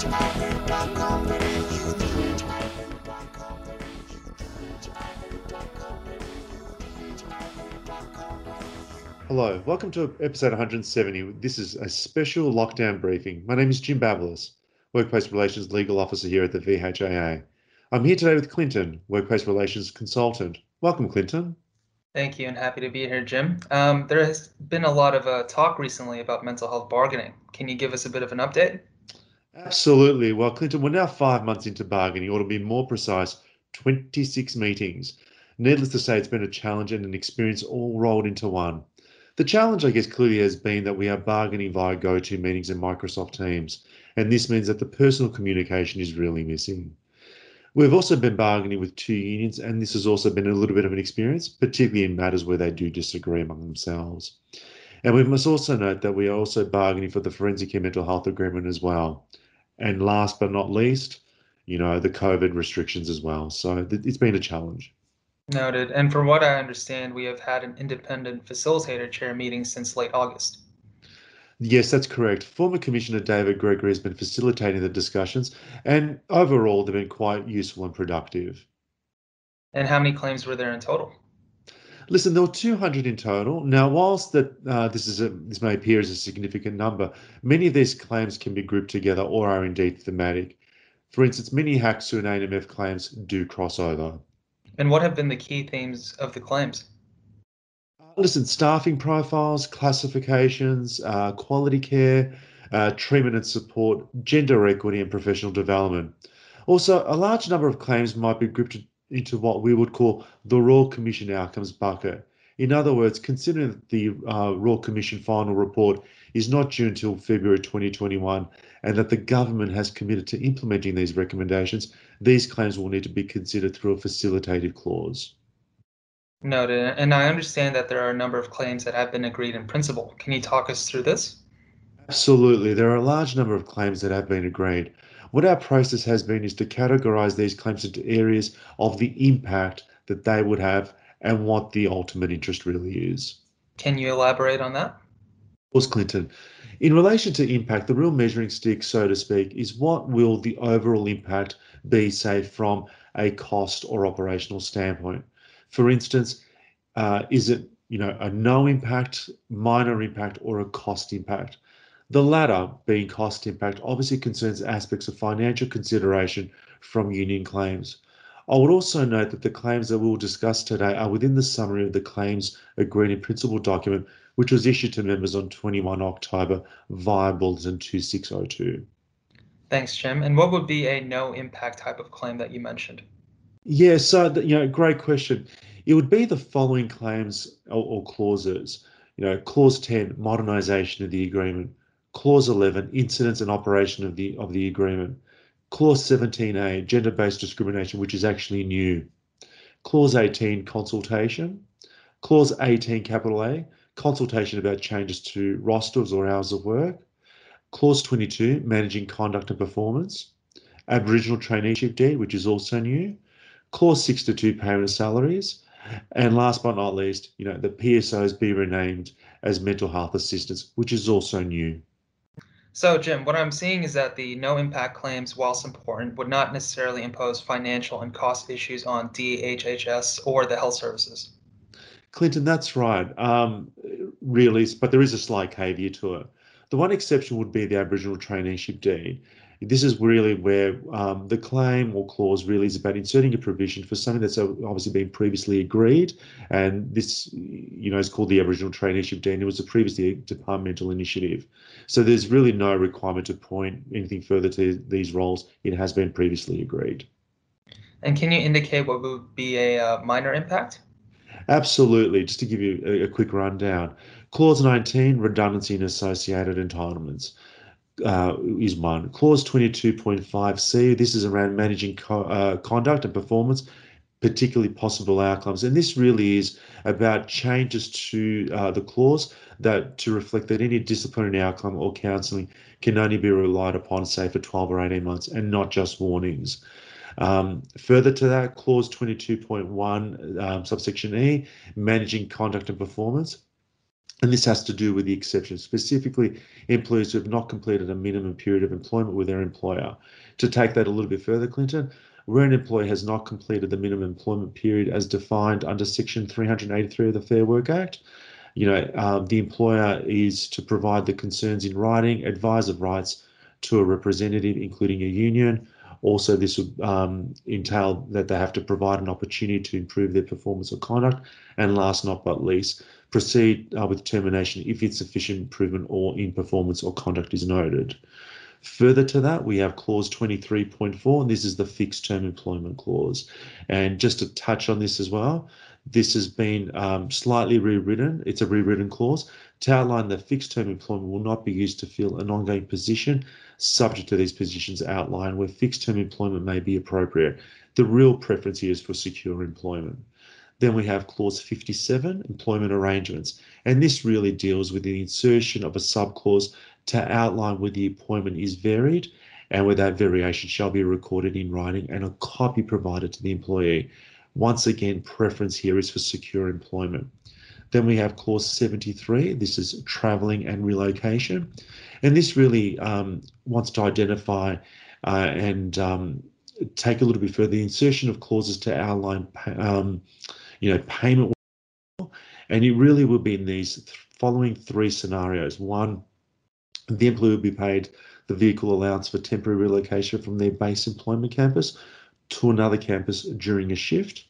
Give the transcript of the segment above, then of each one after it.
Hello, welcome to episode 170. This is a special lockdown briefing. My name is Jim Bavelis, Workplace Relations Legal Officer here at the VHIA. I'm here today with Clinton, Workplace Relations Consultant. Welcome, Clinton. Thank you, and happy to be here, Jim. Um, there has been a lot of uh, talk recently about mental health bargaining. Can you give us a bit of an update? Absolutely. Well, Clinton, we're now five months into bargaining, or to be more precise, 26 meetings. Needless to say, it's been a challenge and an experience all rolled into one. The challenge, I guess, clearly has been that we are bargaining via go-to meetings in Microsoft Teams, and this means that the personal communication is really missing. We've also been bargaining with two unions, and this has also been a little bit of an experience, particularly in matters where they do disagree among themselves. And we must also note that we are also bargaining for the forensic and mental health agreement as well. And last but not least, you know, the COVID restrictions as well. So it's been a challenge. Noted. And from what I understand, we have had an independent facilitator chair meeting since late August. Yes, that's correct. Former Commissioner David Gregory has been facilitating the discussions, and overall, they've been quite useful and productive. And how many claims were there in total? Listen, there were 200 in total. Now, whilst that uh, this is a, this may appear as a significant number, many of these claims can be grouped together or are indeed thematic. For instance, many HACSU and ANMF claims do cross over. And what have been the key themes of the claims? Listen, staffing profiles, classifications, uh, quality care, uh, treatment and support, gender equity, and professional development. Also, a large number of claims might be grouped into what we would call the Royal Commission outcomes bucket. In other words, considering that the uh, Royal Commission final report is not due until February 2021 and that the government has committed to implementing these recommendations, these claims will need to be considered through a facilitative clause. Noted. And I understand that there are a number of claims that have been agreed in principle. Can you talk us through this? Absolutely. There are a large number of claims that have been agreed. What our process has been is to categorize these claims into areas of the impact that they would have and what the ultimate interest really is. Can you elaborate on that? Of course, Clinton. In relation to impact, the real measuring stick, so to speak, is what will the overall impact be, say, from a cost or operational standpoint. For instance, uh, is it you know a no impact, minor impact, or a cost impact? The latter, being cost impact, obviously concerns aspects of financial consideration from union claims. I would also note that the claims that we'll discuss today are within the summary of the claims agreed in principle document which was issued to members on 21 October via Bulletin 2602. Thanks, Jim. And what would be a no impact type of claim that you mentioned? Yeah, so the, you know, great question. It would be the following claims or, or clauses. You know, clause 10, modernization of the agreement. Clause 11, incidents and operation of the of the agreement. Clause 17A, gender-based discrimination, which is actually new. Clause 18, consultation. Clause 18, capital A, consultation about changes to rosters or hours of work. Clause 22, managing conduct and performance. Aboriginal traineeship deed, which is also new. Clause 62, payment of salaries. And last but not least, you know, the PSOs be renamed as mental health assistants, which is also new. So, Jim, what I'm seeing is that the no impact claims, whilst important, would not necessarily impose financial and cost issues on DHHS or the health services. Clinton, that's right. Um, really, but there is a slight caveat to it. The one exception would be the Aboriginal traineeship deed. This is really where um, the claim or clause really is about inserting a provision for something that's obviously been previously agreed, and this, you know, is called the Aboriginal traineeship deed. And it was a previously departmental initiative, so there's really no requirement to point anything further to these roles. It has been previously agreed. And can you indicate what would be a uh, minor impact? Absolutely. Just to give you a, a quick rundown, Clause 19, redundancy and associated entitlements. Uh, is one. Clause 22.5c, this is around managing co uh, conduct and performance, particularly possible outcomes. And this really is about changes to uh, the clause that to reflect that any disciplinary outcome or counselling can only be relied upon, say, for 12 or 18 months and not just warnings. Um, further to that, clause 22.1, um, subsection E, managing conduct and performance. And this has to do with the exceptions, specifically employees who have not completed a minimum period of employment with their employer. To take that a little bit further, Clinton, where an employee has not completed the minimum employment period as defined under Section 383 of the Fair Work Act, you know, uh, the employer is to provide the concerns in writing, advise of rights to a representative, including a union. Also, this would um, entail that they have to provide an opportunity to improve their performance or conduct. And last not but least, proceed uh, with termination if it's insufficient improvement or in performance or conduct is noted. Further to that, we have clause 23.4, and this is the fixed term employment clause. And just to touch on this as well, this has been um, slightly rewritten. It's a rewritten clause to outline that fixed term employment will not be used to fill an ongoing position subject to these positions outlined where fixed term employment may be appropriate. The real preference here is for secure employment. Then we have clause 57, employment arrangements. And this really deals with the insertion of a subclause to outline where the appointment is varied and where that variation shall be recorded in writing and a copy provided to the employee. Once again, preference here is for secure employment. Then we have clause 73. This is traveling and relocation. And this really um, wants to identify uh, and um, take a little bit further the insertion of clauses to outline, um, you know, payment. And it really will be in these following three scenarios. One, the employee will be paid the vehicle allowance for temporary relocation from their base employment campus to another campus during a shift.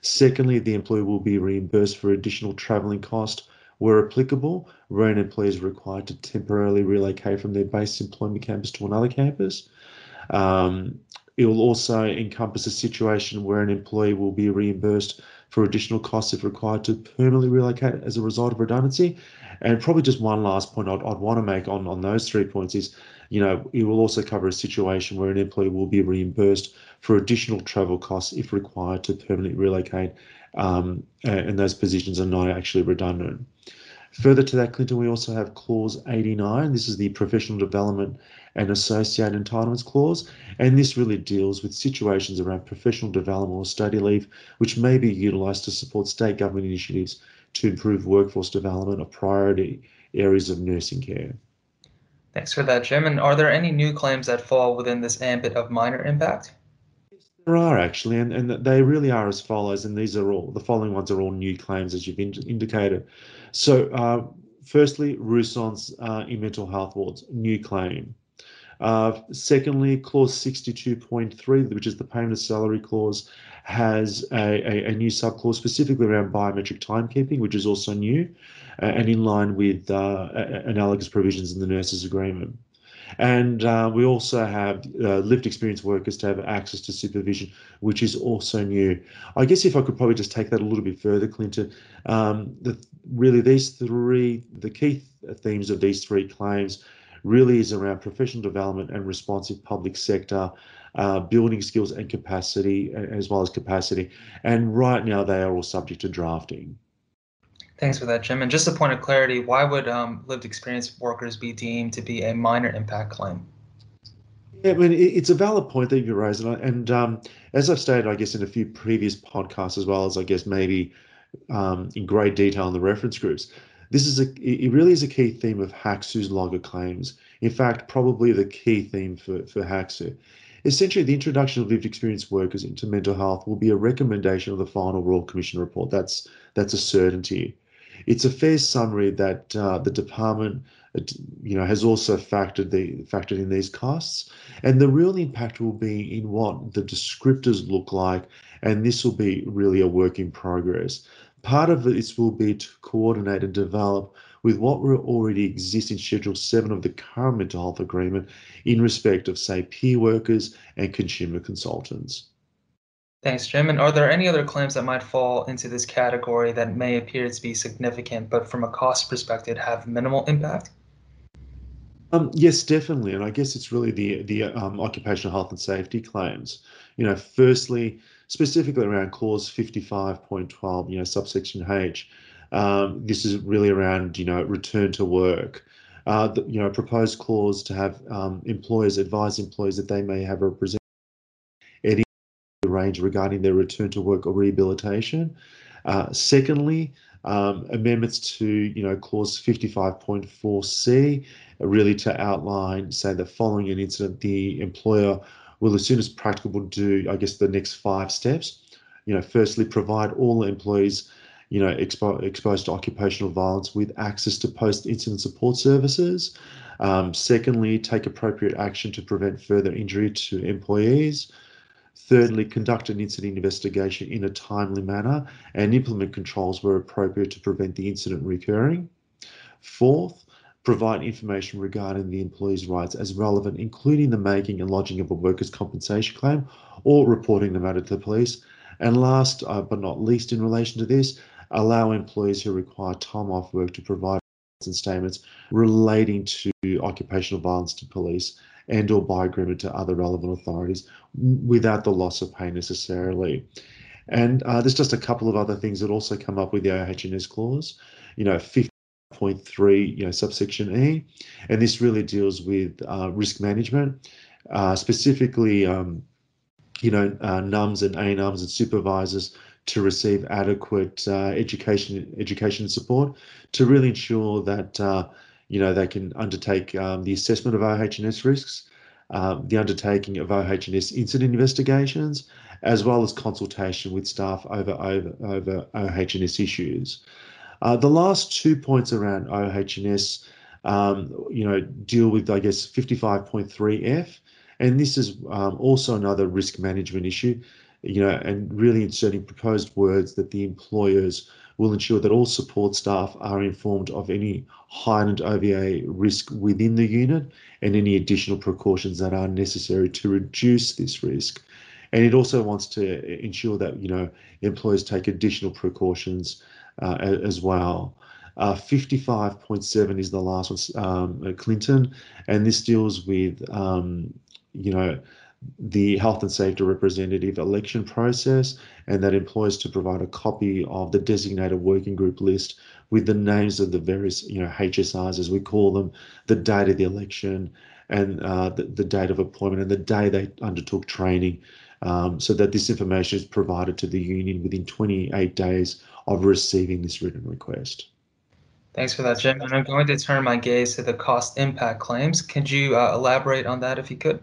Secondly, the employee will be reimbursed for additional travelling cost where applicable, where an employee is required to temporarily relocate from their base employment campus to another campus. Um, it will also encompass a situation where an employee will be reimbursed for additional costs if required to permanently relocate as a result of redundancy. And probably just one last point I'd, I'd want to make on, on those three points is, you know, it will also cover a situation where an employee will be reimbursed for additional travel costs if required to permanently relocate um, and those positions are not actually redundant. Further to that, Clinton, we also have clause 89. This is the professional development and Associate entitlements clause. And this really deals with situations around professional development or study leave, which may be utilised to support state government initiatives to improve workforce development of priority areas of nursing care. Thanks for that, Jim. And are there any new claims that fall within this ambit of minor impact? There are actually, and, and they really are as follows. And these are all the following ones are all new claims, as you've in, indicated. So, uh, firstly, Ruson's uh, in mental health wards, new claim. Uh, secondly, clause 62.3, which is the payment of salary clause, has a, a, a new subclause specifically around biometric timekeeping, which is also new uh, and in line with uh, analogous provisions in the nurses agreement. And uh, we also have uh, lived experience workers to have access to supervision, which is also new. I guess if I could probably just take that a little bit further, Clinton, um, the, really these three, the key th themes of these three claims really is around professional development and responsive public sector, uh, building skills and capacity, as well as capacity. And right now, they are all subject to drafting. Thanks for that, Jim. And just a point of clarity, why would um, lived experience workers be deemed to be a minor impact claim? Yeah, I mean, it's a valid point that you raise, and, and um, as I've stated, I guess in a few previous podcasts, as well as I guess maybe um, in great detail in the reference groups, this is a it really is a key theme of HACSU's logger claims. In fact, probably the key theme for, for HACSU. Essentially, the introduction of lived experience workers into mental health will be a recommendation of the final Royal Commission report. That's that's a certainty. It's a fair summary that uh, the department, you know, has also factored the factored in these costs, and the real impact will be in what the descriptors look like, and this will be really a work in progress. Part of this will be to coordinate and develop with what already exists in Schedule 7 of the current mental health agreement in respect of, say, peer workers and consumer consultants. Thanks, Jim. And are there any other claims that might fall into this category that may appear to be significant, but from a cost perspective have minimal impact? Um, yes, definitely. And I guess it's really the the um, occupational health and safety claims. You know, firstly, specifically around clause 55.12, you know, subsection H. Um, this is really around, you know, return to work. Uh, the, you know, proposed clause to have um, employers advise employees that they may have a range regarding their return to work or rehabilitation. Uh, secondly, Um, amendments to, you know, clause 55.4c, really to outline, say that following an incident, the employer will, as soon as practicable, do, I guess, the next five steps. You know, firstly, provide all employees, you know, expo exposed to occupational violence with access to post-incident support services. Um, secondly, take appropriate action to prevent further injury to employees. Thirdly, conduct an incident investigation in a timely manner and implement controls where appropriate to prevent the incident recurring. Fourth, provide information regarding the employee's rights as relevant, including the making and lodging of a workers' compensation claim or reporting the matter to the police. And last uh, but not least, in relation to this, allow employees who require time off work to provide and statements relating to occupational violence to police and or by agreement to other relevant authorities without the loss of pay necessarily. And uh, there's just a couple of other things that also come up with the OHS clause. You know, 50.3, you know, subsection E, and this really deals with uh, risk management, uh, specifically, um, you know, uh, NUMs and ANUMs and supervisors to receive adequate uh, education education support to really ensure that uh, you know they can undertake um, the assessment of OH&S risks, uh, the undertaking of OH&S incident investigations, as well as consultation with staff over over over OH&S issues. Uh, the last two points around OH&S, um, you know, deal with I guess 55.3F, and this is um, also another risk management issue you know, and really inserting proposed words that the employers will ensure that all support staff are informed of any heightened OVA risk within the unit and any additional precautions that are necessary to reduce this risk. And it also wants to ensure that, you know, employers take additional precautions uh, as well. Uh, 55.7 is the last one, um, Clinton, and this deals with, um, you know, the health and safety representative election process and that employs to provide a copy of the designated working group list with the names of the various you know HSRs as we call them the date of the election and uh, the, the date of appointment and the day they undertook training um, so that this information is provided to the union within 28 days of receiving this written request. Thanks for that, Jim. And I'm going to turn my gaze to the cost impact claims. Could you uh, elaborate on that if you could?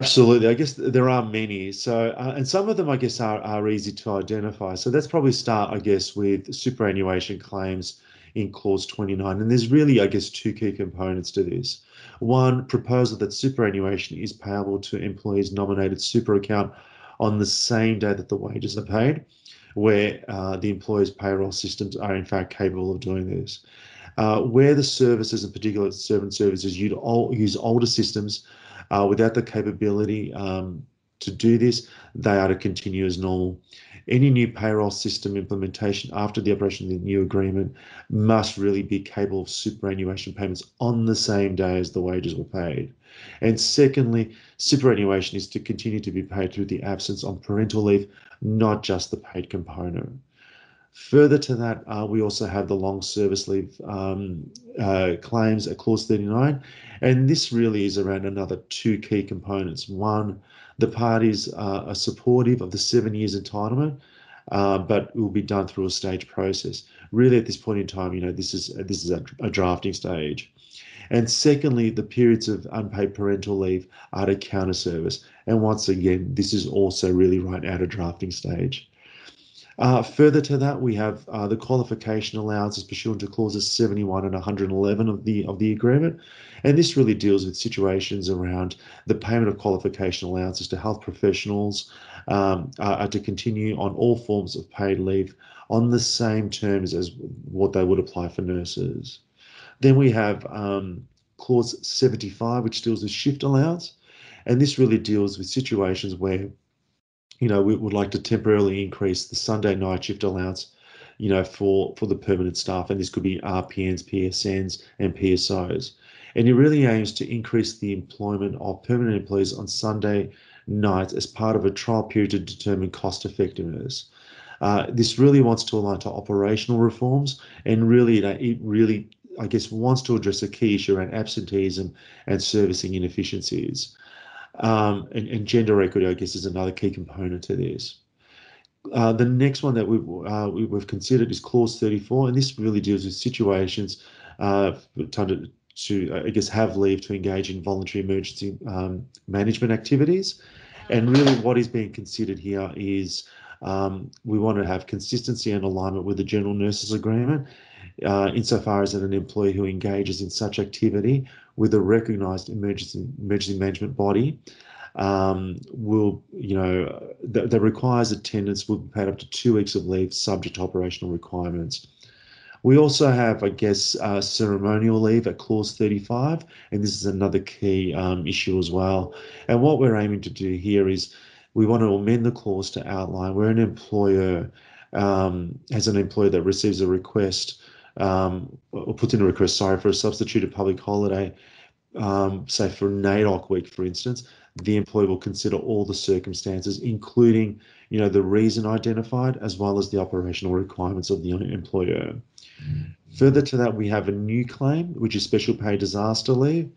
Absolutely. I guess there are many. So, uh, and some of them, I guess, are, are easy to identify. So let's probably start, I guess, with superannuation claims in clause 29. And there's really, I guess, two key components to this. One, proposal that superannuation is payable to employees nominated super account on the same day that the wages are paid, where uh, the employer's payroll systems are in fact capable of doing this. Uh, where the services, in particular servant services, use older systems uh, without the capability um, to do this, they are to continue as normal. Any new payroll system implementation after the operation of the new agreement must really be capable of superannuation payments on the same day as the wages were paid. And secondly, superannuation is to continue to be paid through the absence on parental leave, not just the paid component. Further to that, uh, we also have the long service leave um, uh, claims at clause 39. And this really is around another two key components. One, the parties uh, are supportive of the seven years entitlement, uh, but it will be done through a stage process. Really, at this point in time, you know, this is this is a, a drafting stage. And secondly, the periods of unpaid parental leave are to counter service. And once again, this is also really right at a drafting stage. Uh, further to that, we have uh, the qualification allowances pursuant to clauses 71 and 111 of the of the agreement, and this really deals with situations around the payment of qualification allowances to health professionals um, uh, to continue on all forms of paid leave on the same terms as what they would apply for nurses. Then we have um, clause 75, which deals with shift allowance, and this really deals with situations where you know, we would like to temporarily increase the Sunday night shift allowance, you know, for, for the permanent staff. And this could be RPNs, PSNs, and PSOs. And it really aims to increase the employment of permanent employees on Sunday nights as part of a trial period to determine cost effectiveness. Uh, this really wants to align to operational reforms and really, you know, it really, I guess, wants to address a key issue around absenteeism and servicing inefficiencies. Um, and, and, gender equity, I guess, is another key component to this. Uh, the next one that we've, uh, we, have considered is clause 34, and this really deals with situations uh, to, to, I guess, have leave to engage in voluntary emergency um, management activities. And really what is being considered here is um, we want to have consistency and alignment with the General Nurses Agreement uh, insofar as an employee who engages in such activity with a recognised emergency, emergency management body um, will, you know, that, that requires attendance will be paid up to two weeks of leave subject to operational requirements. We also have, I guess, uh, ceremonial leave at clause 35, and this is another key um, issue as well. And what we're aiming to do here is we want to amend the clause to outline where an employer um, has an employee that receives a request um, or puts in a request, sorry, for a substituted public holiday, um, say for NAIDOC week, for instance, the employer will consider all the circumstances, including, you know, the reason identified as well as the operational requirements of the employer. Further to that, we have a new claim, which is special pay disaster leave.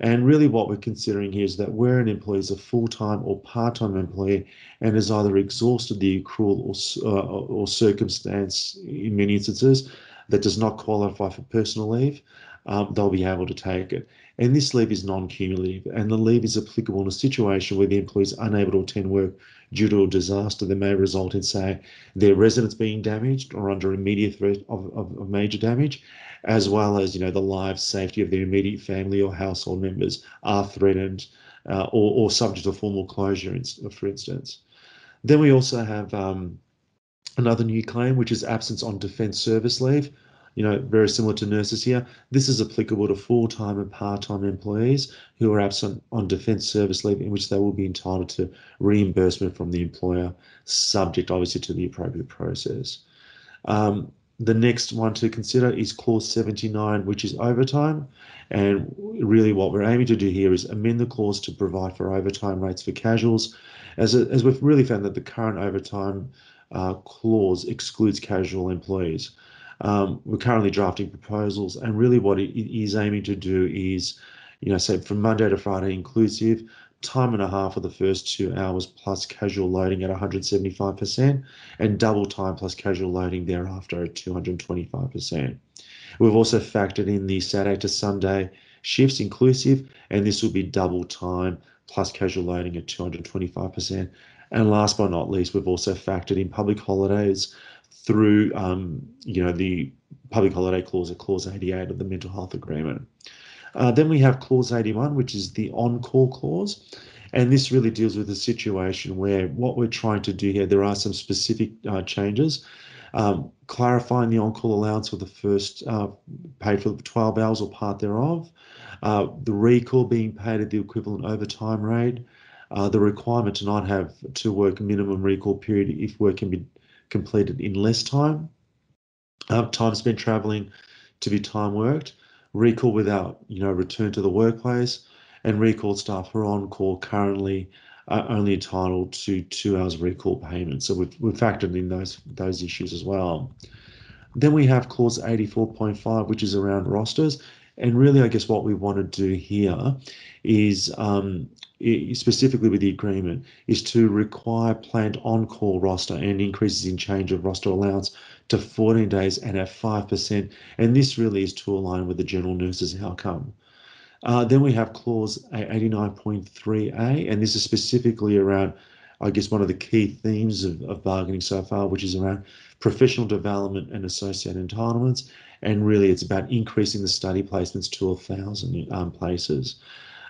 And really what we're considering here is that where an employee is a full-time or part-time employee and has either exhausted the accrual or, uh, or circumstance in many instances that does not qualify for personal leave, um, they'll be able to take it. And this leave is non-cumulative, and the leave is applicable in a situation where the employee is unable to attend work due to a disaster that may result in, say, their residence being damaged or under immediate threat of, of, of major damage, as well as, you know, the life safety of their immediate family or household members are threatened uh, or, or subject to formal closure, for instance. Then we also have um, another new claim, which is absence on defence service leave you know, very similar to nurses here. This is applicable to full-time and part-time employees who are absent on defence service leave in which they will be entitled to reimbursement from the employer, subject obviously to the appropriate process. Um, the next one to consider is clause 79, which is overtime. And really what we're aiming to do here is amend the clause to provide for overtime rates for casuals, as, as we've really found that the current overtime uh, clause excludes casual employees. Um, we're currently drafting proposals, and really what it is aiming to do is, you know, say from Monday to Friday inclusive, time and a half for the first two hours plus casual loading at 175%, and double time plus casual loading thereafter at 225%. We've also factored in the Saturday to Sunday shifts inclusive, and this will be double time plus casual loading at 225%. And last but not least, we've also factored in public holidays through, um, you know, the public holiday clause or clause 88 of the mental health agreement. Uh, then we have clause 81, which is the on-call clause. And this really deals with a situation where what we're trying to do here, there are some specific uh, changes. Um, clarifying the on-call allowance for the first uh, paid for 12 hours or part thereof, uh, the recall being paid at the equivalent overtime rate, uh, the requirement to not have to work minimum recall period if work can be completed in less time, uh, time spent traveling to be time worked, recall without you know return to the workplace, and recall staff who are on call currently are only entitled to two hours recall payment. So we've, we've factored in those those issues as well. Then we have clause 84.5, which is around rosters. And really, I guess what we want to do here is um, specifically with the agreement, is to require planned on-call roster and increases in change of roster allowance to 14 days and at 5%. And this really is to align with the general nurse's outcome. Uh, then we have clause 89.3a, and this is specifically around, I guess, one of the key themes of, of bargaining so far, which is around professional development and associated entitlements. And really, it's about increasing the study placements to a thousand um, places.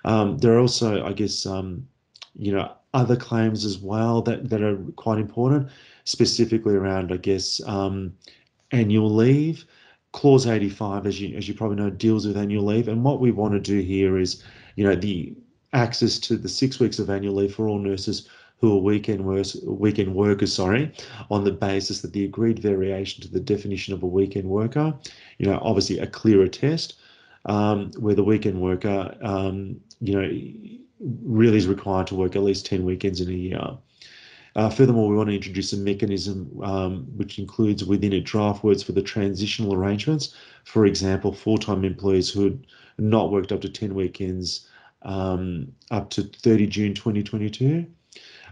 Um, there are also, I guess, um, you know, other claims as well that, that are quite important, specifically around, I guess, um, annual leave. Clause 85, as you as you probably know, deals with annual leave. And what we want to do here is, you know, the access to the six weeks of annual leave for all nurses who are weekend workers, weekend workers, sorry, on the basis that the agreed variation to the definition of a weekend worker, you know, obviously a clearer test, um, where the weekend worker, um, you know, really is required to work at least 10 weekends in a year. Uh, furthermore, we want to introduce a mechanism um, which includes within it draft words for the transitional arrangements. For example, full-time employees who had not worked up to 10 weekends um, up to 30 June 2022.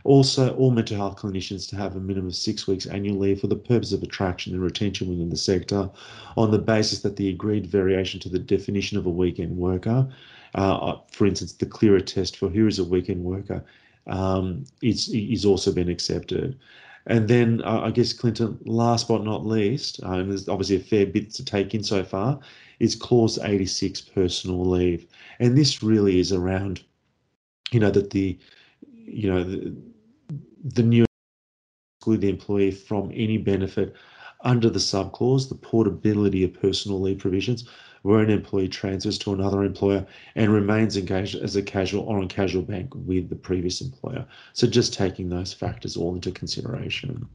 Also, all mental health clinicians to have a minimum of six weeks annual leave for the purpose of attraction and retention within the sector on the basis that the agreed variation to the definition of a weekend worker, uh, for instance, the clearer test for who is a weekend worker, um, is, is also been accepted. And then uh, I guess, Clinton, last but not least, uh, and there's obviously a fair bit to take in so far, is clause 86 personal leave. And this really is around, you know, that the, you know, the new exclude the employee from any benefit under the subclause, the portability of personal leave provisions, where an employee transfers to another employer and remains engaged as a casual or on casual bank with the previous employer. So just taking those factors all into consideration.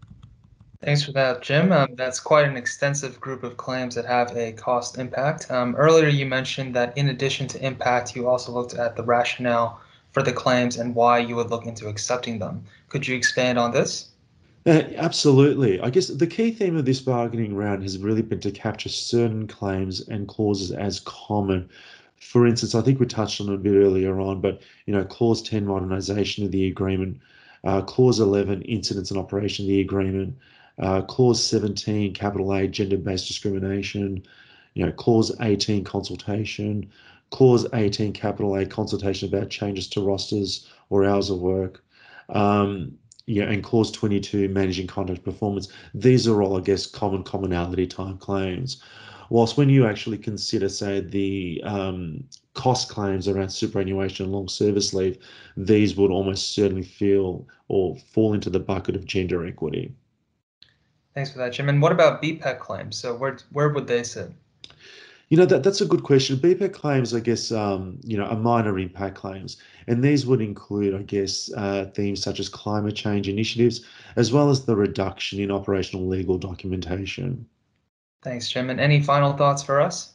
Thanks for that, Jim. Um, that's quite an extensive group of claims that have a cost impact. Um, earlier, you mentioned that in addition to impact, you also looked at the rationale for the claims and why you would look into accepting them. Could you expand on this? Uh, absolutely. I guess the key theme of this bargaining round has really been to capture certain claims and clauses as common. For instance, I think we touched on it a bit earlier on, but you know, clause 10 modernization of the agreement, uh, clause 11 incidents and operation of the agreement, uh, clause 17 capital A gender-based discrimination, you know, clause 18 consultation, clause 18 capital A consultation about changes to rosters or hours of work. Um, yeah, and clause 22, managing contract performance. These are all, I guess, common commonality type claims. Whilst when you actually consider, say, the um, cost claims around superannuation and long service leave, these would almost certainly feel or fall into the bucket of gender equity. Thanks for that, Jim. And what about BPEC claims? So where where would they sit? You know, that, that's a good question. BPEC claims, I guess, um, you know, are minor impact claims. And these would include, I guess, uh, themes such as climate change initiatives, as well as the reduction in operational legal documentation. Thanks, Jim. And any final thoughts for us?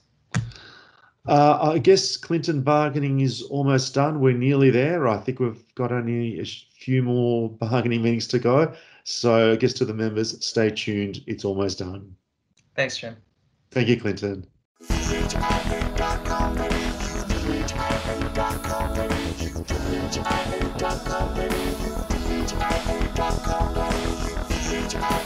Uh, I guess Clinton bargaining is almost done. We're nearly there. I think we've got only a few more bargaining meetings to go. So I guess to the members, stay tuned. It's almost done. Thanks, Jim. Thank you, Clinton reach I hate dark comedy. You to reach I hate dark comedy. You to reach I hate dark. You to reach I hate dark comedy. You to reach I